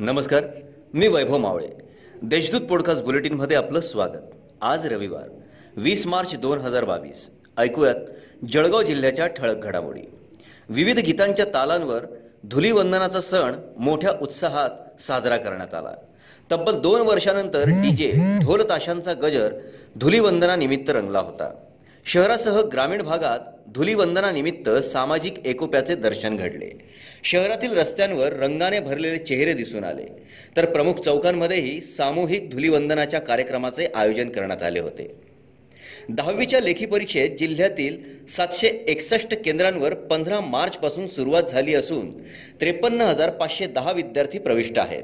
नमस्कार मी वैभव मावळे. देशदूत पॉडकास्ट बुलेटिनमध्ये आपलं स्वागत. आज रविवार वीस मार्च दोन हजार बावीस. ऐकूयात जळगाव जिल्ह्याच्या ठळक घडामोडी. विविध गीतांच्या तालांवर धुलीवंदनाचा सण मोठ्या उत्साहात साजरा करण्यात आला. तब्बल दोन वर्षानंतर डीजे ढोल ताशांचा गजर धुलीवंदनानिमित्त रंगला होता. शहरासह ग्रामीण भागात धुलीवंदनानिमित्त सामाजिक एकोप्याचे दर्शन घडले. शहरातील रस्त्यांवर रंगाने भरलेले चेहरे दिसून आले. तर प्रमुख चौकांमध्येही सामूहिक धुलीवंदनाच्या कार्यक्रमाचे आयोजन करण्यात आले होते. दहावीच्या लेखी परीक्षेत जिल्ह्यातील सातशे एकसष्ट केंद्रांवर पंधरा मार्चपासून सुरुवात झाली असून त्रेपन्न हजार पाचशे दहा विद्यार्थी प्रविष्ट आहेत.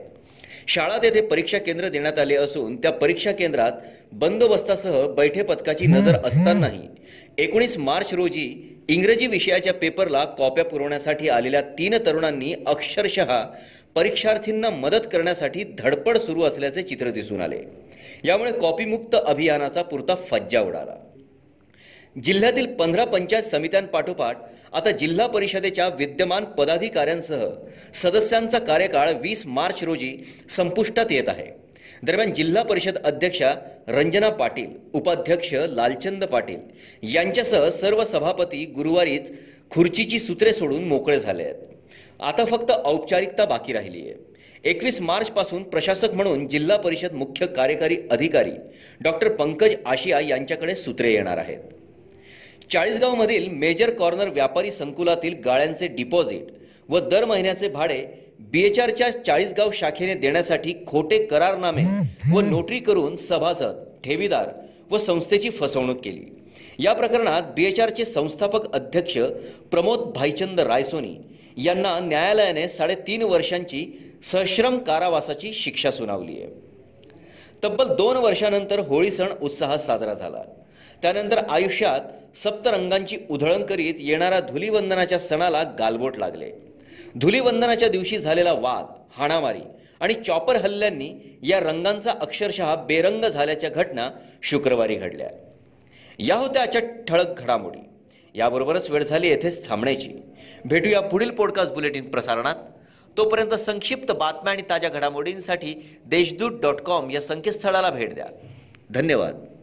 शाळात येथे परीक्षा केंद्र देण्यात आले असून त्या परीक्षा केंद्रात बंदोबस्तासह बैठे पथकाची नजर असतानाही एकोणीस मार्च रोजी इंग्रजी विषयाच्या पेपरला कॉप्या पुरवण्यासाठी आलेल्या तीन तरुणांनी अक्षरशः परीक्षार्थींना मदत करण्यासाठी धडपड सुरू असल्याचे चित्र दिसून आले. यामुळे कॉपीमुक्त अभियानाचा पुरता फज्जा उडाला. जिल्ह्यातील पंधरा पंचायत समित्यांपाठोपाठ आता जिल्हा परिषदेच्या विद्यमान पदाधिकाऱ्यांसह सदस्यांचा कार्यकाळ वीस मार्च रोजी संपुष्टात येत आहे. दरम्यान जिल्हा परिषद अध्यक्षा रंजना पाटील उपाध्यक्ष लालचंद पाटील यांच्यासह सर्व सभापती गुरुवारीच खुर्चीची सूत्रे सोडून मोकळे झाले आहेत. आता फक्त औपचारिकता बाकी राहिली आहे. एकवीस मार्चपासून प्रशासक म्हणून जिल्हा परिषद मुख्य कार्यकारी अधिकारी डॉक्टर पंकज आशिया यांच्याकडे सूत्रे येणार आहेत. चाळीसगावमधील मेजर कॉर्नर व्यापारी संकुलातील गाळ्यांचे डिपॉझिट व दर महिन्याचे भाडे बीएचआरच्या चाळीसगाव शाखेने देण्यासाठी खोटे करारनामे व नोटरी करून सभासद ठेवीदार व संस्थेची फसवणूक केली. या प्रकरणात बीएचआरचे संस्थापक अध्यक्ष प्रमोद भाईचंद रायसोनी यांना न्यायालयाने साडेतीन वर्षांची सश्रम कारावासाची शिक्षा सुनावली आहे. तब्बल दोन वर्षानंतर होळी सण उत्साहात साजरा झाला. त्यानंतर आयुष्यात सप्तरंगांची उधळण करीत येणाऱ्या धुलीवंदनाच्या सणाला गालबोट लागले. धुलीवंदनाच्या दिवशी झालेला वाद हाणामारी आणि चॉपर हल्ल्यांनी या रंगांचा अक्षरशः बेरंग झाल्याच्या घटना शुक्रवारी घडल्या. या होत्या आजच्या ठळक घडामोडी. याबरोबरच वेळ झाली येथेच थांबण्याची. भेटूया पुढील पॉडकास्ट बुलेटिन प्रसारणात. तोपर्यंत संक्षिप्त बातम्या आणि ताज्या घडामोडींसाठी देशदूत डॉट कॉम या संकेतस्थळाला भेट द्या. धन्यवाद.